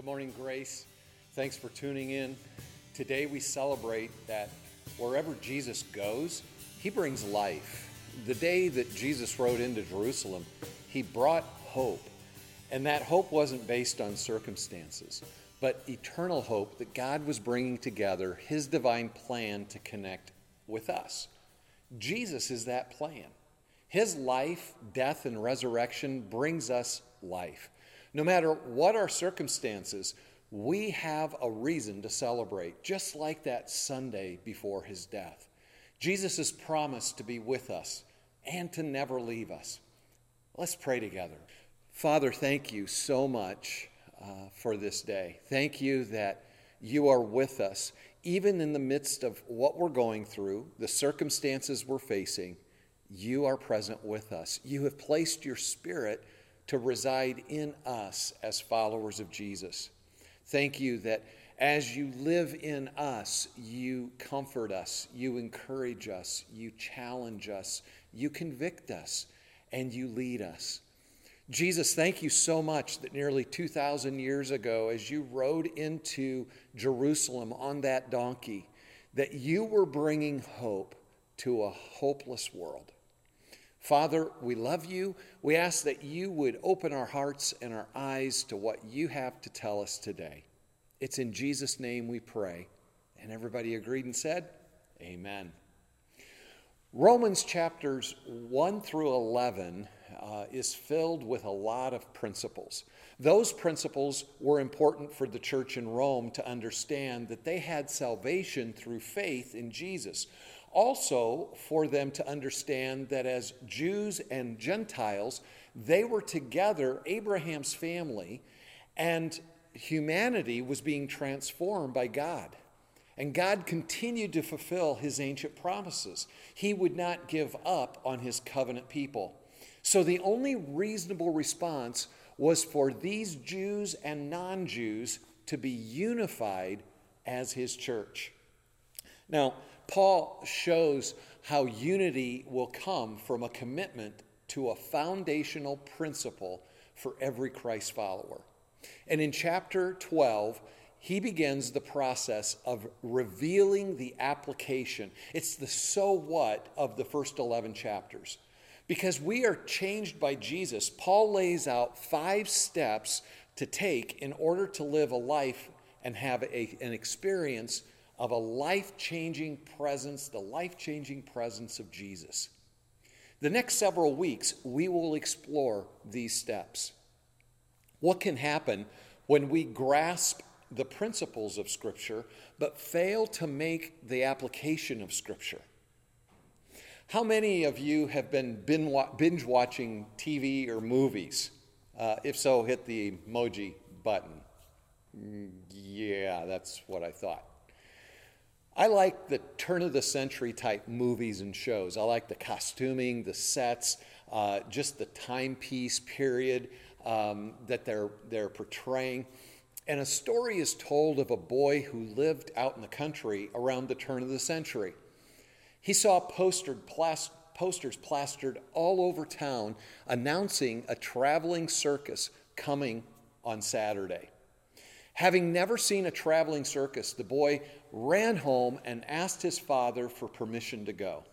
Good morning, Grace. Thanks for tuning in. Today we celebrate that wherever Jesus goes, he brings life. The day that Jesus rode into Jerusalem, he brought hope. And that hope wasn't based on circumstances, but eternal hope that God was bringing together his divine plan to connect with us. Jesus is that plan. His life, death, and resurrection brings us life. No matter what our circumstances, we have a reason to celebrate, just like that Sunday before his death. Jesus has promised to be with us and to never leave us. Let's pray together. Father, thank you so much uh, for this day. Thank you that you are with us, even in the midst of what we're going through, the circumstances we're facing. You are present with us. You have placed your spirit to reside in us as followers of Jesus. Thank you that as you live in us, you comfort us, you encourage us, you challenge us, you convict us, and you lead us. Jesus, thank you so much that nearly 2,000 years ago, as you rode into Jerusalem on that donkey, that you were bringing hope to a hopeless world. Father, we love you. We ask that you would open our hearts and our eyes to what you have to tell us today. It's in Jesus' name we pray. And everybody agreed and said, Amen. Romans chapters 1 through 11 uh, is filled with a lot of principles. Those principles were important for the church in Rome to understand that they had salvation through faith in Jesus. Also, for them to understand that as Jews and Gentiles, they were together, Abraham's family, and humanity was being transformed by God. And God continued to fulfill his ancient promises. He would not give up on his covenant people. So the only reasonable response was for these Jews and non Jews to be unified as his church. Now, Paul shows how unity will come from a commitment to a foundational principle for every Christ follower. And in chapter 12, he begins the process of revealing the application. It's the so what of the first 11 chapters. Because we are changed by Jesus, Paul lays out five steps to take in order to live a life and have a, an experience of a life changing presence, the life changing presence of Jesus. The next several weeks, we will explore these steps. What can happen when we grasp the principles of Scripture but fail to make the application of Scripture? How many of you have been binge watching TV or movies? Uh, if so, hit the emoji button. Mm, yeah, that's what I thought. I like the turn of the century type movies and shows. I like the costuming, the sets, uh, just the timepiece period um, that they're, they're portraying. And a story is told of a boy who lived out in the country around the turn of the century. He saw postered plas- posters plastered all over town announcing a traveling circus coming on Saturday. Having never seen a traveling circus, the boy ran home and asked his father for permission to go.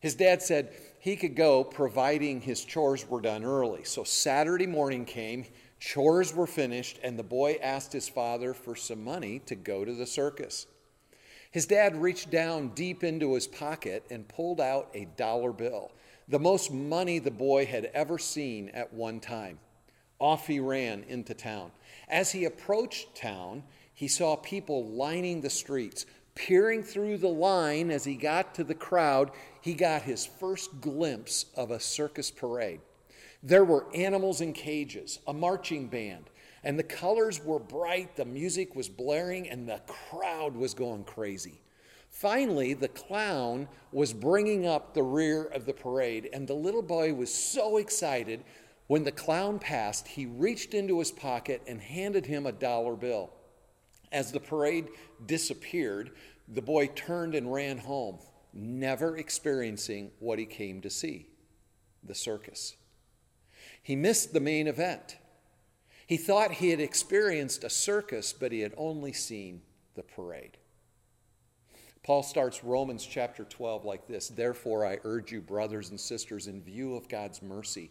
His dad said he could go providing his chores were done early. So Saturday morning came, chores were finished, and the boy asked his father for some money to go to the circus. His dad reached down deep into his pocket and pulled out a dollar bill, the most money the boy had ever seen at one time. Off he ran into town. As he approached town, he saw people lining the streets. Peering through the line as he got to the crowd, he got his first glimpse of a circus parade. There were animals in cages, a marching band, and the colors were bright, the music was blaring, and the crowd was going crazy. Finally, the clown was bringing up the rear of the parade, and the little boy was so excited. When the clown passed, he reached into his pocket and handed him a dollar bill. As the parade disappeared, the boy turned and ran home, never experiencing what he came to see the circus. He missed the main event. He thought he had experienced a circus, but he had only seen the parade. Paul starts Romans chapter 12 like this Therefore, I urge you, brothers and sisters, in view of God's mercy,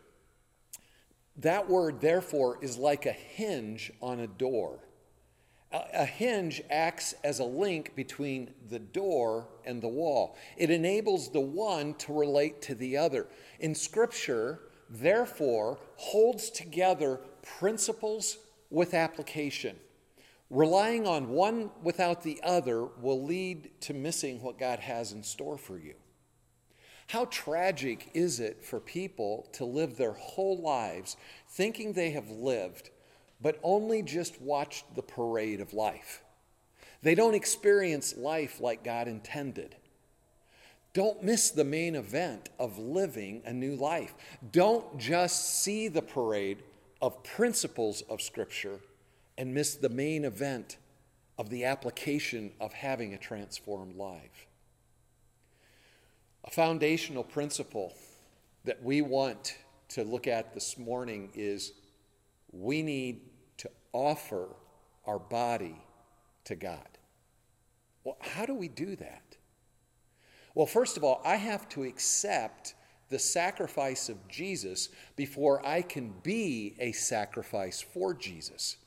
That word, therefore, is like a hinge on a door. A, hinge acts as a link between the door and the wall. It enables the one to relate to the other. In Scripture, therefore, holds together principles with application. Relying on one without the other will lead to missing what God has in store for you. How tragic is it for people to live their whole lives thinking they have lived, but only just watched the parade of life? They don't experience life like God intended. Don't miss the main event of living a new life. Don't just see the parade of principles of Scripture and miss the main event of the application of having a transformed life. A foundational principle that we want to look at this morning is we need to offer our body to God. Well, how do we do that? Well, first of all, I have to accept the sacrifice of Jesus before I can be a sacrifice for Jesus.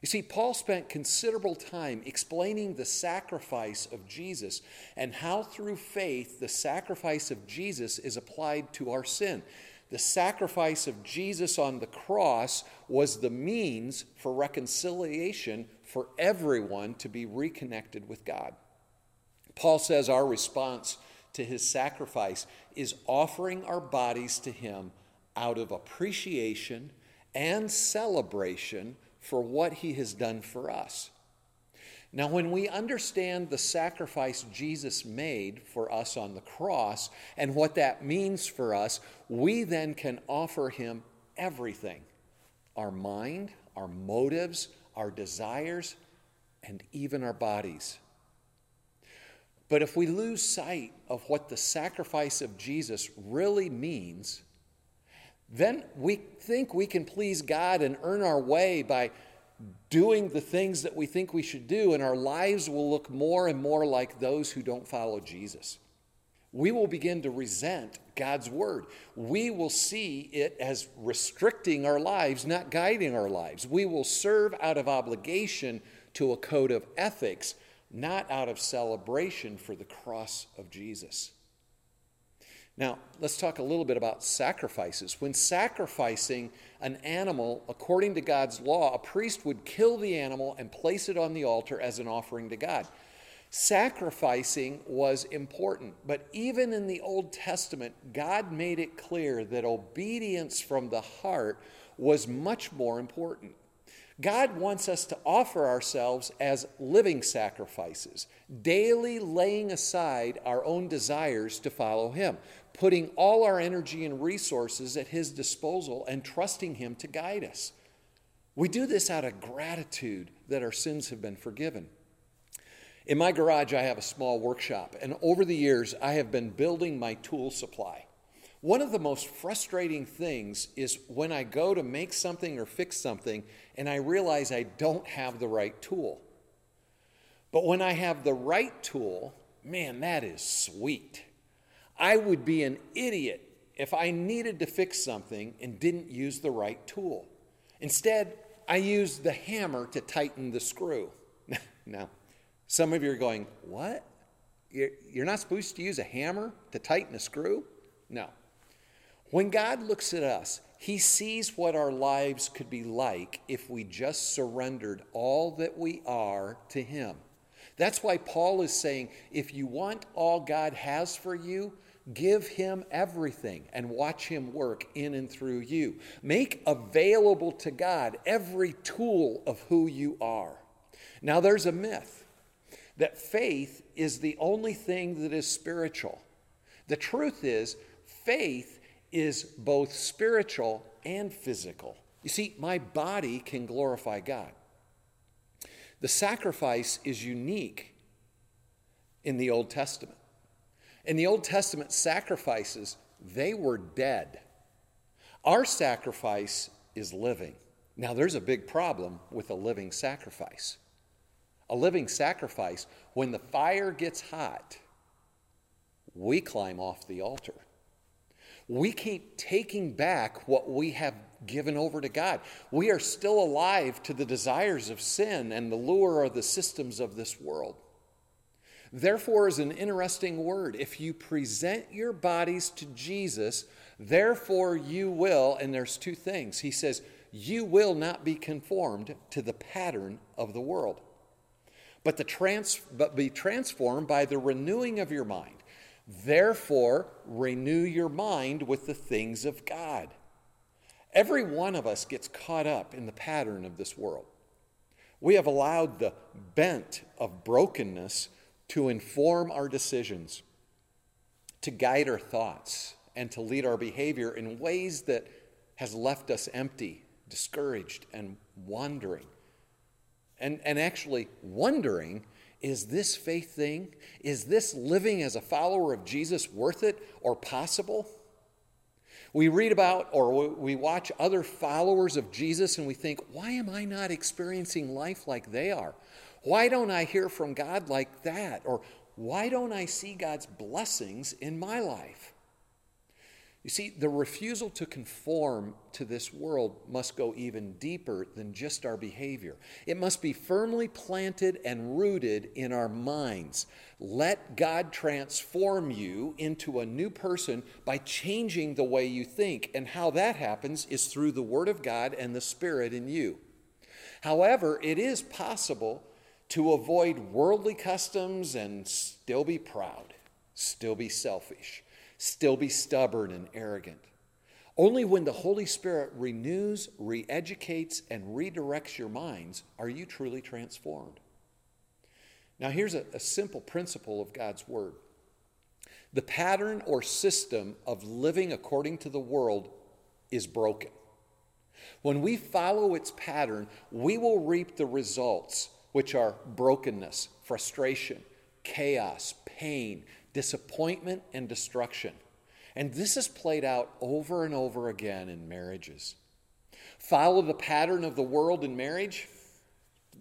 You see, Paul spent considerable time explaining the sacrifice of Jesus and how through faith the sacrifice of Jesus is applied to our sin. The sacrifice of Jesus on the cross was the means for reconciliation for everyone to be reconnected with God. Paul says our response to his sacrifice is offering our bodies to him out of appreciation and celebration for what he has done for us. Now, when we understand the sacrifice Jesus made for us on the cross and what that means for us, we then can offer him everything our mind, our motives, our desires, and even our bodies. But if we lose sight of what the sacrifice of Jesus really means, then we think we can please God and earn our way by doing the things that we think we should do, and our lives will look more and more like those who don't follow Jesus. We will begin to resent God's word. We will see it as restricting our lives, not guiding our lives. We will serve out of obligation to a code of ethics, not out of celebration for the cross of Jesus. Now, let's talk a little bit about sacrifices. When sacrificing an animal according to God's law, a priest would kill the animal and place it on the altar as an offering to God. Sacrificing was important, but even in the Old Testament, God made it clear that obedience from the heart was much more important. God wants us to offer ourselves as living sacrifices, daily laying aside our own desires to follow Him, putting all our energy and resources at His disposal and trusting Him to guide us. We do this out of gratitude that our sins have been forgiven. In my garage, I have a small workshop, and over the years, I have been building my tool supply. One of the most frustrating things is when I go to make something or fix something and I realize I don't have the right tool. But when I have the right tool, man, that is sweet. I would be an idiot if I needed to fix something and didn't use the right tool. Instead, I used the hammer to tighten the screw. now, some of you are going, What? You're not supposed to use a hammer to tighten a screw? No. When God looks at us, he sees what our lives could be like if we just surrendered all that we are to Him. That's why Paul is saying if you want all God has for you, give Him everything and watch Him work in and through you. Make available to God every tool of who you are. Now, there's a myth that faith is the only thing that is spiritual. The truth is, faith is both spiritual and physical. You see, my body can glorify God. The sacrifice is unique in the Old Testament. In the Old Testament, sacrifices, they were dead. Our sacrifice is living. Now, there's a big problem with a living sacrifice. A living sacrifice, when the fire gets hot, we climb off the altar. We keep taking back what we have given over to God. We are still alive to the desires of sin and the lure of the systems of this world. Therefore is an interesting word. If you present your bodies to Jesus, therefore you will, and there's two things. He says, you will not be conformed to the pattern of the world, but, the trans- but be transformed by the renewing of your mind. Therefore, renew your mind with the things of God. Every one of us gets caught up in the pattern of this world. We have allowed the bent of brokenness to inform our decisions, to guide our thoughts, and to lead our behavior in ways that has left us empty, discouraged, and wandering. And, and actually wondering is this faith thing, is this living as a follower of Jesus worth it or possible? We read about or we watch other followers of Jesus and we think, why am I not experiencing life like they are? Why don't I hear from God like that? Or why don't I see God's blessings in my life? You see, the refusal to conform to this world must go even deeper than just our behavior. It must be firmly planted and rooted in our minds. Let God transform you into a new person by changing the way you think. And how that happens is through the Word of God and the Spirit in you. However, it is possible to avoid worldly customs and still be proud, still be selfish still be stubborn and arrogant. Only when the Holy Spirit renews, re educates, and redirects your minds are you truly transformed. Now, here's a, a, simple principle of God's Word the pattern or system of living according to the world is broken. When we follow its pattern, we will reap the results, which are brokenness, frustration, chaos, pain, disappointment, and destruction. And this is played out over and over again in marriages. Follow the pattern of the world in marriage,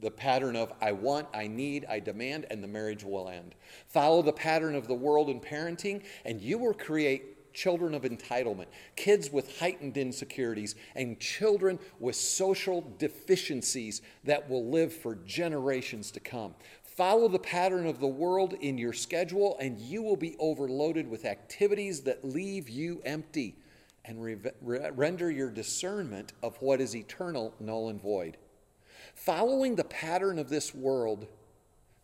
the pattern of I want, I need, I demand, and the marriage will end. Follow the pattern of the world in parenting, and you will create children of entitlement, kids with heightened insecurities, and children with social deficiencies that will live for generations to come. Follow the pattern of the world in your schedule, and you will be overloaded with activities that leave you empty and re- render your discernment of what is eternal null and void. Following the pattern of this world,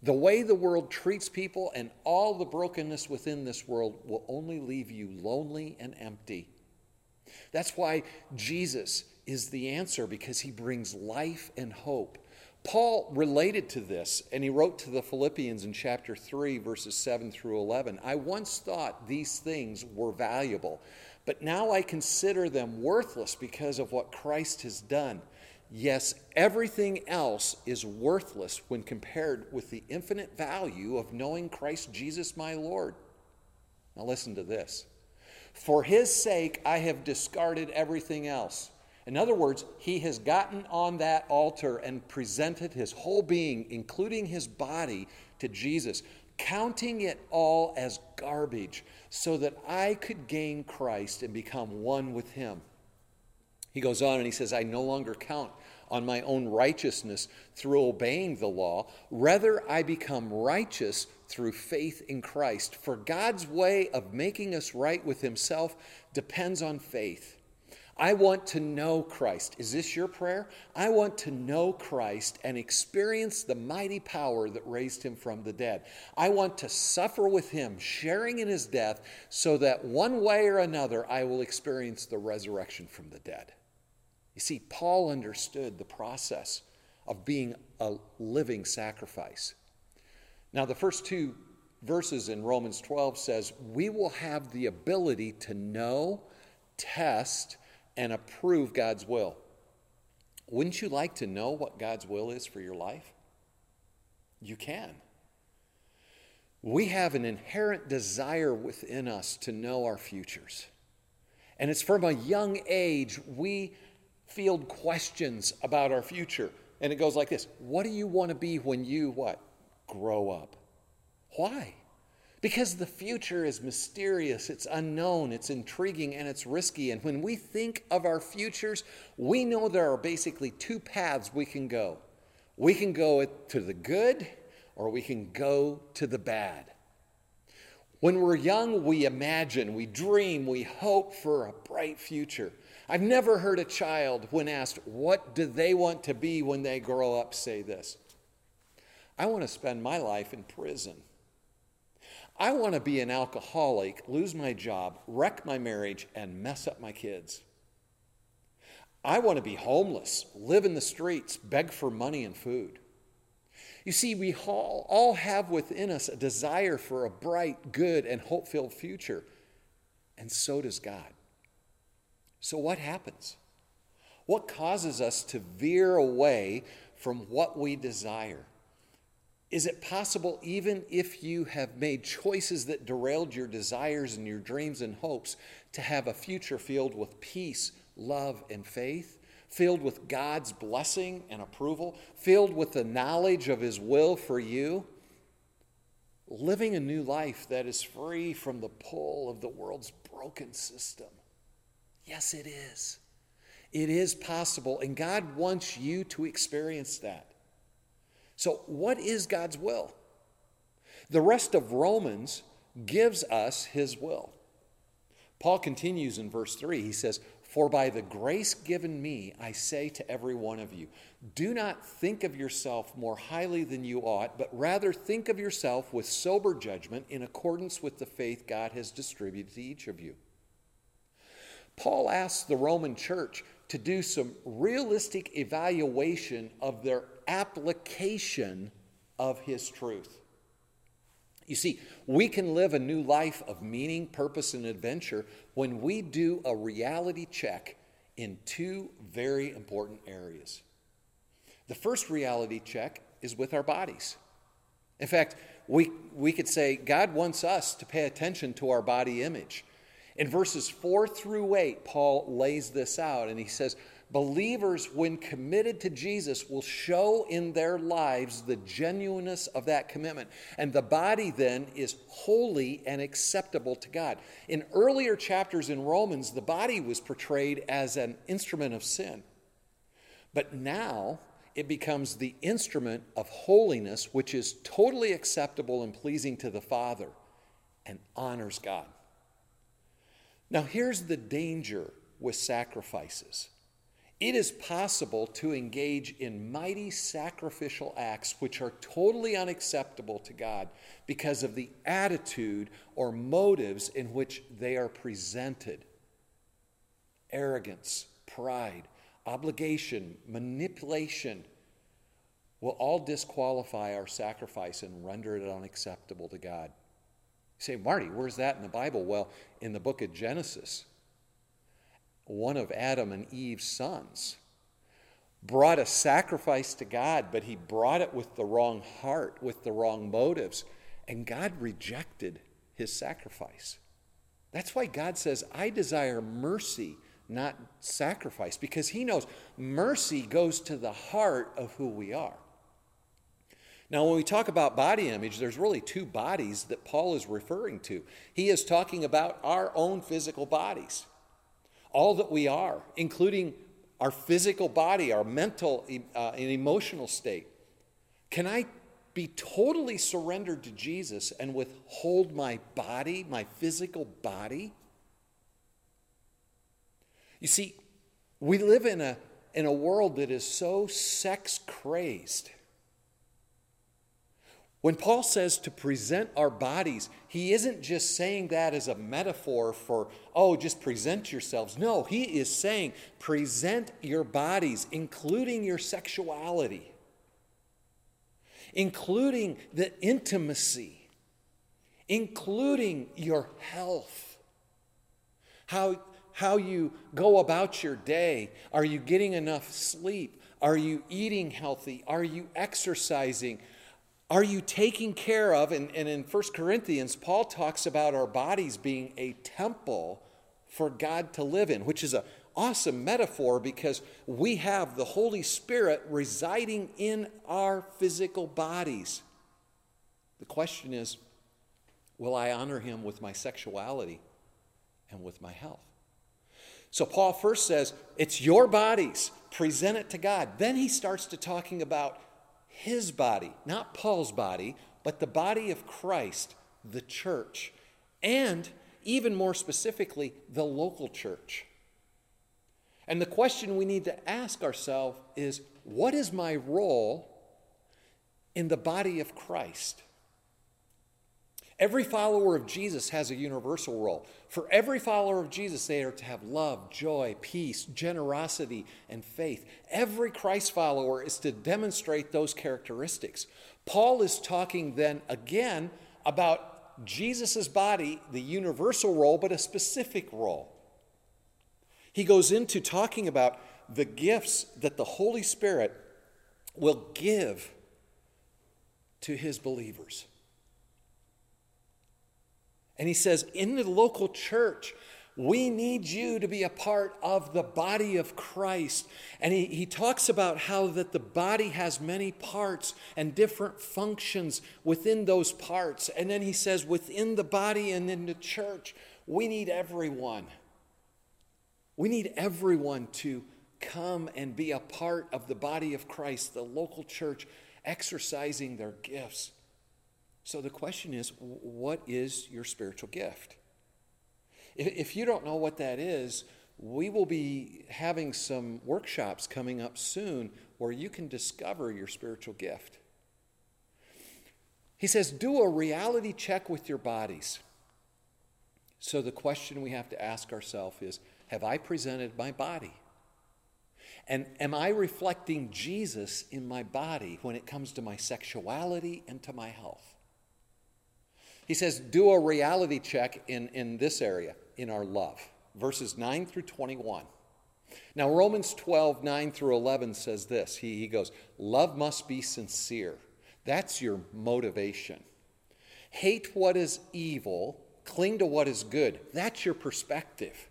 the way the world treats people and all the brokenness within this world will only leave you lonely and empty. That's why Jesus is the answer because he brings life and hope. Paul related to this, and he wrote to the Philippians in chapter 3, verses 7 through 11 I once thought these things were valuable, but now I consider them worthless because of what Christ has done. Yes, everything else is worthless when compared with the infinite value of knowing Christ Jesus my Lord. Now, listen to this. For his sake, I have discarded everything else in other words, he has gotten on that altar and presented his whole being, including his body, to Jesus, counting it all as garbage so that I could gain Christ and become one with him. He goes on and he says, I no longer count on my own righteousness through obeying the law. Rather, I become righteous through faith in Christ. For God's way of making us right with himself depends on faith. I want to know Christ. Is this your prayer? I want to know Christ and experience the mighty power that raised him from the dead. I want to suffer with him, sharing in his death, so that one way or another I will experience the resurrection from the dead. You see, Paul understood the process of being a living sacrifice. Now, the first two verses in Romans 12 says, We will have the ability to know, test, and approve God's will. Wouldn't you like to know what God's will is for your life? You can. We have an inherent desire within us to know our futures. And it's from a young age we field questions about our future. And it goes like this What do you want to be when you what? Grow up. Why? Because the future is mysterious, it's unknown, it's intriguing, and it's risky. And when we think of our futures, we know there are basically two paths we can go. We can go to the good or we can go to the bad. When we're young, we imagine, we dream, we hope for a bright future. I've never heard a child, when asked, What do they want to be when they grow up, say this I want to spend my life in prison. I want to be an alcoholic, lose my job, wreck my marriage, and mess up my kids. I want to be homeless, live in the streets, beg for money and food. You see, we all, have within us a desire for a bright, good, and hope filled future, and so does God. So, what happens? What causes us to veer away from what we desire? Is it possible, even if you have made choices that derailed your desires and your dreams and hopes, to have a future filled with peace, love, and faith? Filled with God's blessing and approval? Filled with the knowledge of His will for you? Living a new life that is free from the pull of the world's broken system. Yes, it is. It is possible, and God wants you to experience that. So, what is God's will? The rest of Romans gives us his will. Paul continues in verse 3. He says, For by the grace given me, I say to every one of you, do not think of yourself more highly than you ought, but rather think of yourself with sober judgment in accordance with the faith God has distributed to each of you. Paul asks the Roman church to do some realistic evaluation of their application of his truth. You see, we can live a new life of meaning, purpose, and adventure when we do a reality check in two very important areas. The first reality check is with our bodies. In fact, we, we could say God wants us to pay attention to our body image. In verses 4 through 8, Paul lays this out and he says, Believers, when committed to Jesus, will show in their lives the genuineness of that commitment. And the body then is holy and acceptable to God. In earlier chapters in Romans, the body was portrayed as an instrument of sin. But now it becomes the instrument of holiness, which is totally acceptable and pleasing to the Father and honors God. Now, here's the danger with sacrifices. It is possible to engage in mighty sacrificial acts which are totally unacceptable to God because of the attitude or motives in which they are presented. Arrogance, pride, obligation, manipulation will all disqualify our sacrifice and render it unacceptable to God say, Marty, where's that in the Bible? Well, in the book of Genesis, one of Adam and Eve's sons brought a sacrifice to God, but he brought it with the wrong heart, with the wrong motives, and God rejected his sacrifice. That's why God says, I desire mercy, not sacrifice, because he knows mercy goes to the heart of who we are. Now, when we talk about body image, there's really two bodies that Paul is referring to. He is talking about our own physical bodies, all that we are, including our physical body, our mental uh, and emotional state. Can I be totally surrendered to Jesus and withhold my body, my physical body? You see, we live in a, in a world that is so sex crazed when Paul says to present our bodies, he isn't just saying that as a metaphor for, oh, just present yourselves. No, he is saying present your bodies, including your sexuality. including the intimacy, including your health, how, how you go about your day. Are you getting enough sleep? Are you eating healthy? Are you exercising? Are you taking care of? And, and in 1 Corinthians, Paul talks about our bodies being a temple for God to live in, which is an awesome metaphor because we have the Holy Spirit residing in our physical bodies. The question is will I honor him with my sexuality and with my health? So Paul first says, it's your bodies, present it to God. Then he starts to talking about his body, not Paul's body, but the body of Christ, the church, and even more specifically, the local church. And the question we need to ask ourselves is what is my role in the body of Christ? Every follower of Jesus has a universal role. For every follower of Jesus, they are to have love, joy, peace, generosity, and faith. Every Christ follower is to demonstrate those characteristics. Paul is talking then again about Jesus' body, the universal role, but a specific role. He goes into talking about the gifts that the Holy Spirit will give to his believers. And he says, in the local church, we need you to be a part of the body of Christ. And he, he talks about how that the body has many parts and different functions within those parts. And then he says, within the body and in the church, we need everyone. We need everyone to come and be a part of the body of Christ, the local church, exercising their gifts. So the question is what is your spiritual gift? If you don't know what that is, we will be having some workshops coming up soon where you can discover your spiritual gift. He says, do a reality check with your bodies. So the question we have to ask ourselves is Have I presented my body? And am I reflecting Jesus in my body when it comes to my sexuality and to my health? He says, do a reality check in, in this area, in our love, verses 9 through 21. Now, Romans 12, 9 through 11 says this. He, he goes, Love must be sincere. That's your motivation. Hate what is evil, cling to what is good. That's your perspective.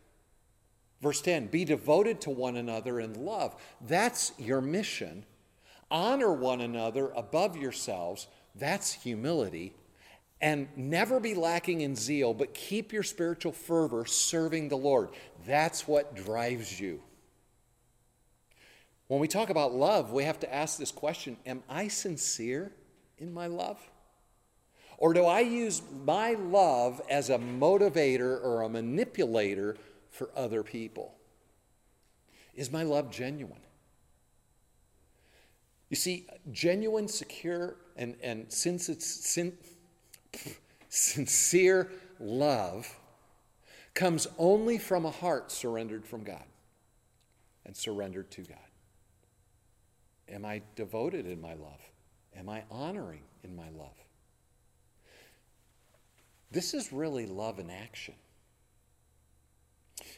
Verse 10 Be devoted to one another in love. That's your mission. Honor one another above yourselves. That's humility and never be lacking in zeal, but keep your spiritual fervor serving the Lord. That's what drives you. When we talk about love, we have to ask this question Am I sincere in my love? Or do I use my love as a motivator or a manipulator for other people? Is my love genuine? You see, genuine, secure, and, and since it's sin, sincere love comes only from a heart surrendered from God and surrendered to God. Am I devoted in my love? Am I honoring in my love? This is really love in action.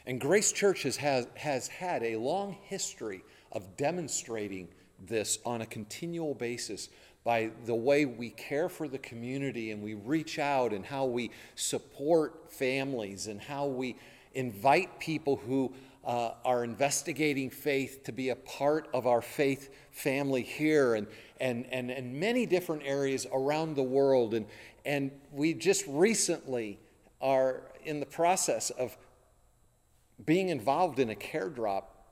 And Grace Church has, has, had a long history of demonstrating this on a continual basis by the way we care for the community and we reach out and how we support families and how we invite people who uh, are investigating faith to be a part of our faith family here and, and, and, and many different areas around the world. And, and we just recently are in the process of being involved in a care drop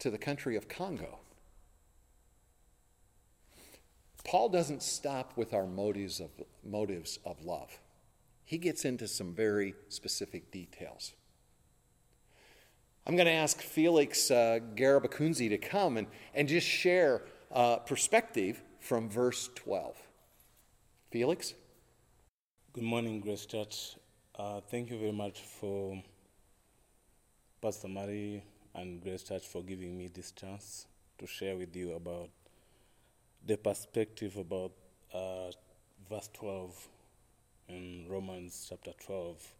to the country of Congo. Paul doesn't stop with our motives of, motives of love. He gets into some very specific details. I'm going to ask Felix uh, to come and, and just share uh, perspective from verse 12. Felix? Good morning, Grace Church. Uh, thank you very much for Pastor Mary and Grace Church for giving me this chance to share with you about the perspective about uh, verse 12 in Romans chapter 12.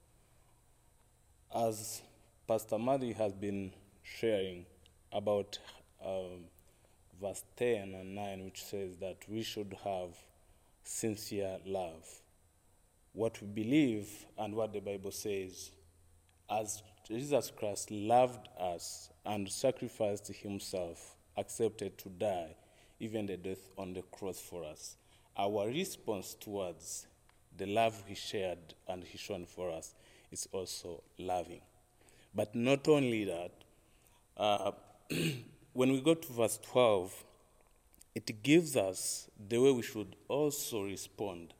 As Pastor Madi has been sharing about um, verse 10 and 9, which says that we should have sincere love. What we believe and what the Bible says, as Jesus Christ loved us and sacrificed himself, accepted to die, even the death on the cross for us. Our response towards the love he shared and he shown for us is also loving. But not only that, uh, when we go to verse 12, it gives us the way we should also respond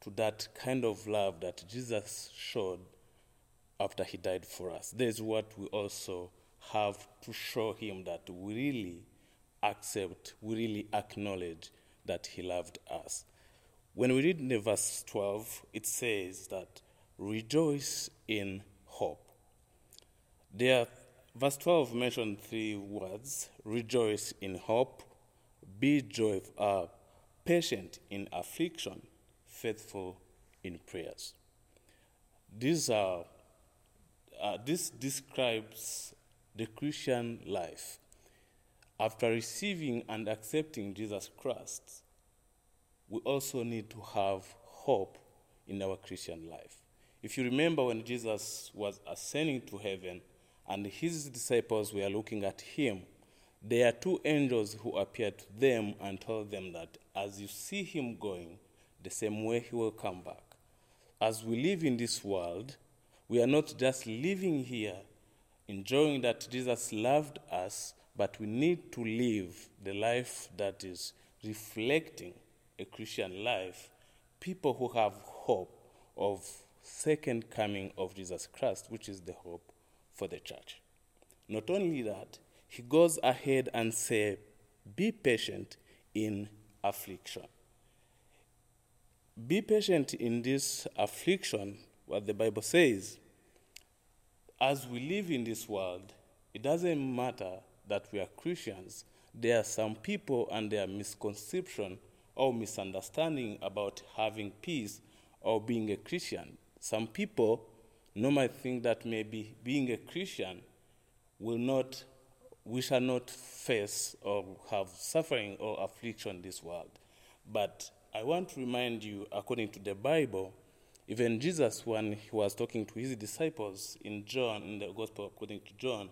to that kind of love that Jesus showed after he died for us. There's what we also have to show him that we really accept, we really acknowledge that he loved us. When we read in verse 12, it says that rejoice in hope. There, verse 12 mentioned three words rejoice in hope, be joyful, uh, patient in affliction, faithful in prayers. These are, uh, this describes the Christian life. After receiving and accepting Jesus Christ, we also need to have hope in our Christian life. If you remember when Jesus was ascending to heaven and his disciples were looking at him, there are two angels who appeared to them and told them that as you see him going, the same way he will come back. As we live in this world, we are not just living here, enjoying that Jesus loved us, but we need to live the life that is reflecting a Christian life, people who have hope of second coming of Jesus Christ, which is the hope for the church. Not only that, he goes ahead and say, be patient in affliction. Be patient in this affliction, what the Bible says. As we live in this world, it doesn't matter that we are Christians. There are some people and their misconception or misunderstanding about having peace or being a Christian. Some people normally think that maybe being a Christian will not, we shall not face or have suffering or affliction in this world. But I want to remind you, according to the Bible, even Jesus, when he was talking to his disciples in John, in the Gospel according to John,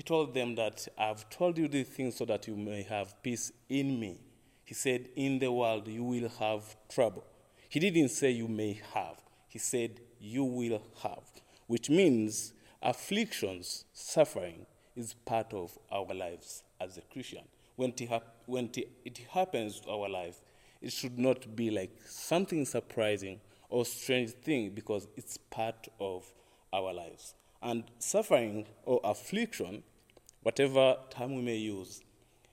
he told them that I've told you these things so that you may have peace in me. He said, In the world you will have trouble. He didn't say you may have, he said, You will have, which means afflictions, suffering is part of our lives as a Christian. When it, when it happens to our life, it should not be like something surprising or strange thing because it's part of our lives. And suffering or affliction, whatever term we may use,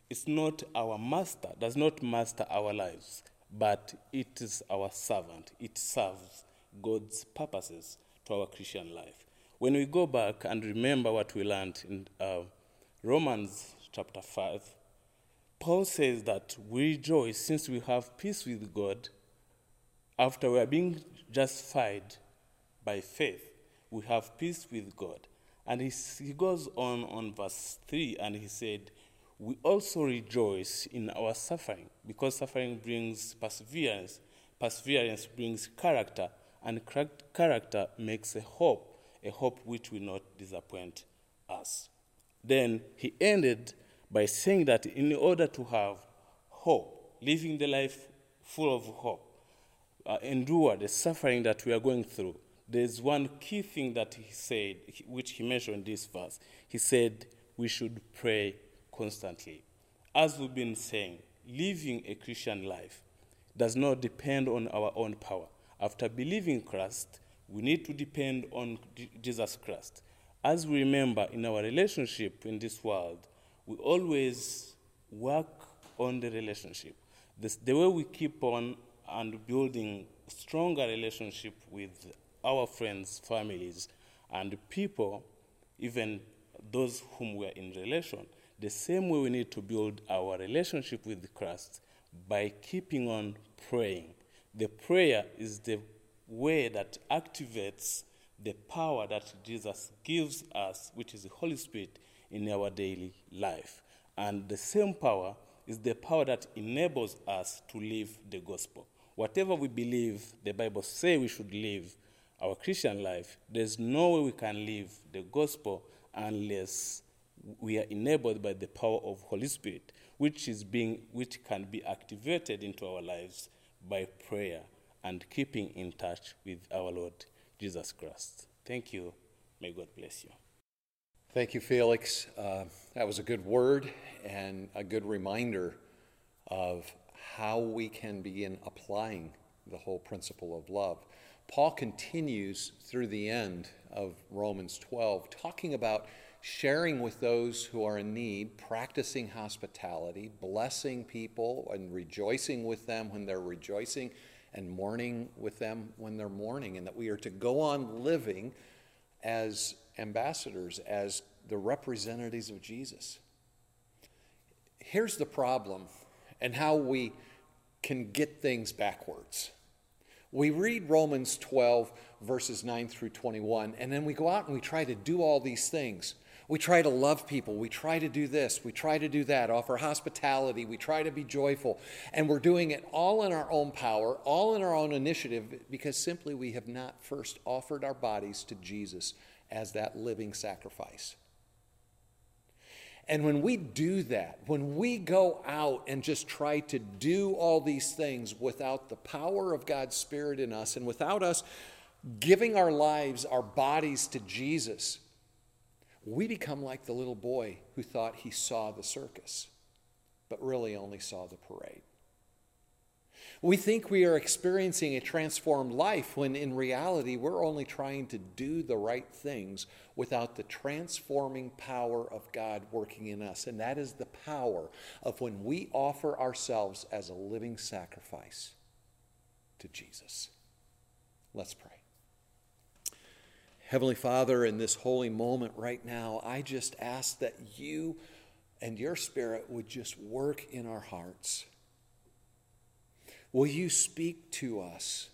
it's not our master, does not master our lives, but it is our servant. It serves God's purposes to our Christian life. When we go back and remember what we learned in uh, Romans chapter 5, Paul says that we rejoice since we have peace with God after we are being justified by faith. We have peace with God. And he, he goes on on verse 3 and he said, We also rejoice in our suffering because suffering brings perseverance, perseverance brings character, and character makes a hope, a hope which will not disappoint us. Then he ended by saying that in order to have hope, living the life full of hope, uh, endure the suffering that we are going through, there's one key thing that he said, which he mentioned in this verse. He said, We should pray constantly. As we've been saying, living a Christian life does not depend on our own power. After believing Christ, we need to depend on Jesus Christ. As we remember in our relationship in this world, we always work on the relationship. This, the way we keep on and building stronger relationship with our friends, families, and people, even those whom we are in relation, the same way we need to build our relationship with Christ by keeping on praying. The prayer is the way that activates the power that Jesus gives us, which is the Holy Spirit, in our daily life. And the same power is the power that enables us to live the gospel. Whatever we believe the Bible says we should live our Christian life, there's no way we can live the gospel unless we are enabled by the power of Holy Spirit, which is being which can be activated into our lives by prayer and keeping in touch with our Lord Jesus Christ. Thank you. May God bless you. Thank you, Felix. Uh, that was a good word and a good reminder of how we can begin applying the whole principle of love. Paul continues through the end of Romans 12, talking about sharing with those who are in need, practicing hospitality, blessing people, and rejoicing with them when they're rejoicing, and mourning with them when they're mourning, and that we are to go on living as ambassadors, as the representatives of Jesus. Here's the problem, and how we can get things backwards. We read Romans 12, verses 9 through 21, and then we go out and we try to do all these things. We try to love people. We try to do this. We try to do that, offer hospitality. We try to be joyful. And we're doing it all in our own power, all in our own initiative, because simply we have not first offered our bodies to Jesus as that living sacrifice. And when we do that, when we go out and just try to do all these things without the power of God's Spirit in us and without us giving our lives, our bodies to Jesus, we become like the little boy who thought he saw the circus, but really only saw the parade. We think we are experiencing a transformed life when in reality we're only trying to do the right things without the transforming power of God working in us. And that is the power of when we offer ourselves as a living sacrifice to Jesus. Let's pray. Heavenly Father, in this holy moment right now, I just ask that you and your Spirit would just work in our hearts. Will you speak to us?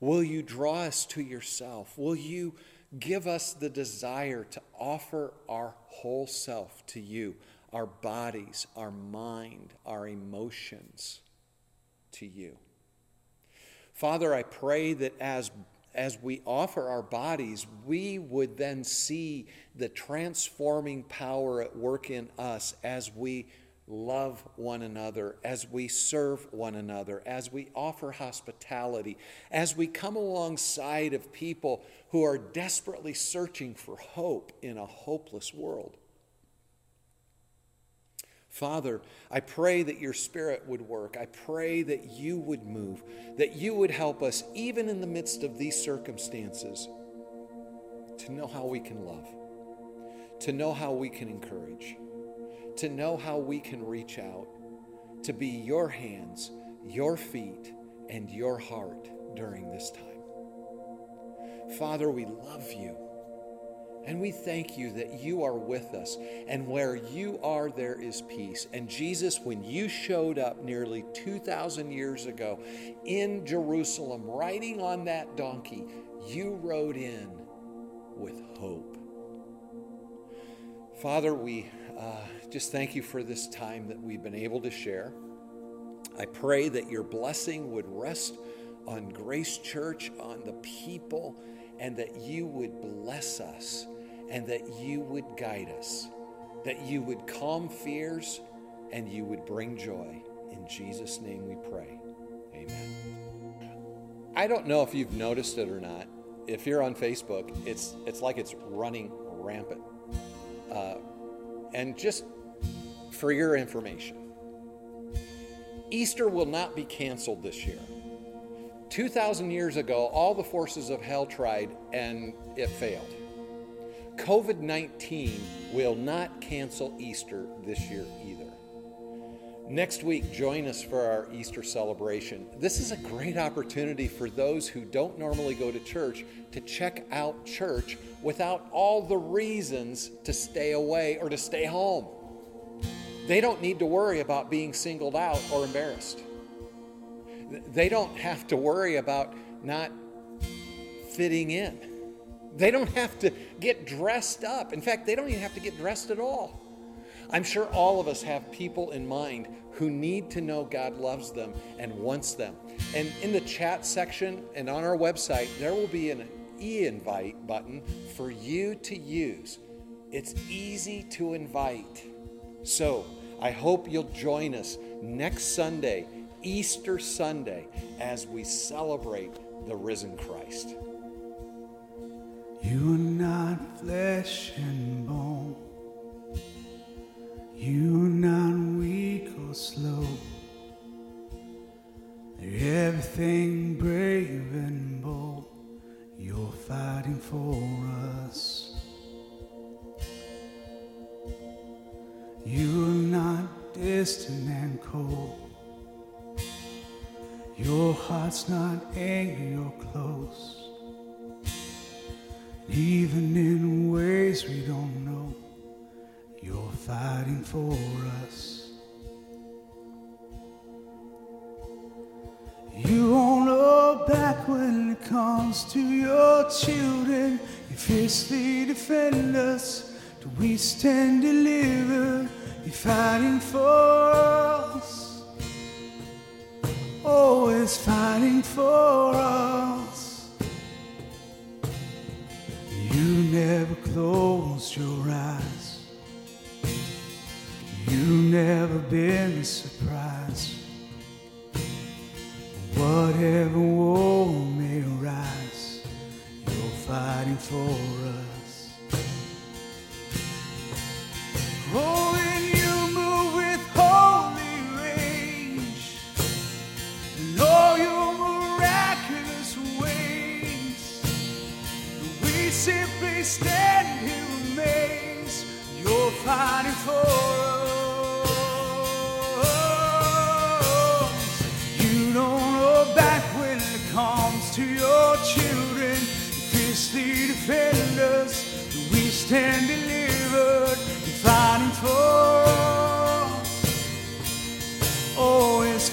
Will you draw us to yourself? Will you give us the desire to offer our whole self to you, our bodies, our mind, our emotions to you? Father, I pray that as as we offer our bodies, we would then see the transforming power at work in us as we love one another, as we serve one another, as we offer hospitality, as we come alongside of people who are desperately searching for hope in a hopeless world. Father, I pray that your Spirit would work. I pray that you would move, that you would help us, even in the midst of these circumstances, to know how we can love, to know how we can encourage to know how we can reach out, to be your hands, your feet, and your heart during this time. Father, we love you. And we thank you that you are with us. And where you are, there is peace. And Jesus, when you showed up nearly 2,000 years ago in Jerusalem, riding on that donkey, you rode in with hope. Father, we uh, just thank you for this time that we've been able to share. I pray that your blessing would rest on Grace Church, on the people, and that you would bless us and that you would guide us, that you would calm fears and you would bring joy. In Jesus' name we pray. Amen. I don't know if you've noticed it or not. If you're on Facebook, it's, it's like it's running rampant. Uh, and just for your information. Easter will not be canceled this year. 2,000 years ago, all the forces of hell tried and it failed. COVID 19 will not cancel Easter this year either. Next week, join us for our Easter celebration. This is a great opportunity for those who don't normally go to church to check out church without all the reasons to stay away or to stay home. They don't need to worry about being singled out or embarrassed. They don't have to worry about not fitting in. They don't have to get dressed up. In fact, they don't even have to get dressed at all. I'm sure all of us have people in mind who need to know God loves them and wants them. And in the chat section and on our website, there will be an e invite button for you to use. It's easy to invite. So I hope you'll join us next Sunday, Easter Sunday, as we celebrate the risen Christ. You are not flesh and bone. You are not weak or slow. You're everything brave and bold. You're fighting for us. You are not distant and cold. Your heart's not angry or close. Even in ways we don't know, you're fighting for us. You won't look back when it comes to your children. You fiercely defend us till we stand delivered. You're fighting for us, always fighting for us. You never closed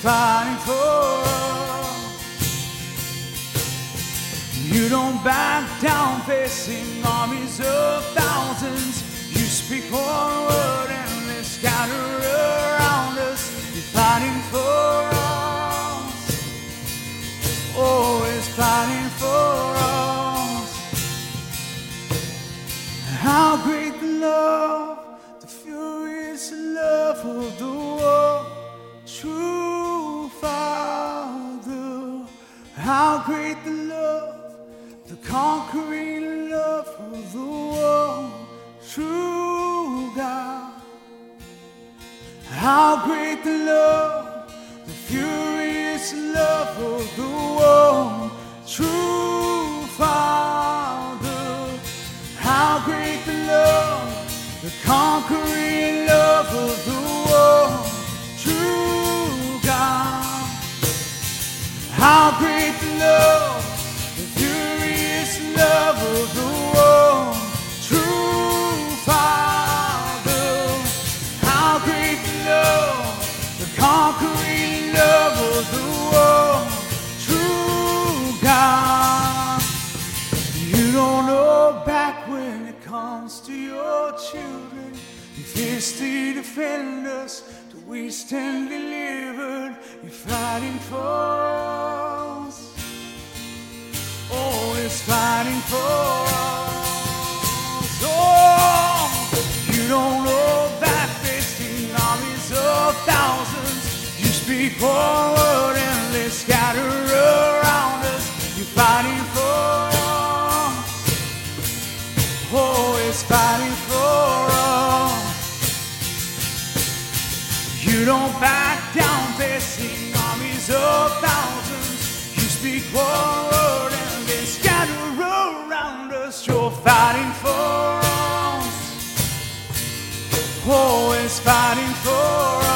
fighting for. You don't back down facing armies of thousands. You speak one word and they scatter around how great the love, the furious love of the world. True Father, how great the love, the conquering love of the world. True God, how great the love, fiercely defend us till we stand delivered. You're fighting for us always oh, fighting for us. Oh, you don't know that facing armies of thousands. You speak word and they scatter don't back down facing armies of thousands. You speak one word and they scatter around us. You're fighting for us, always fighting for us.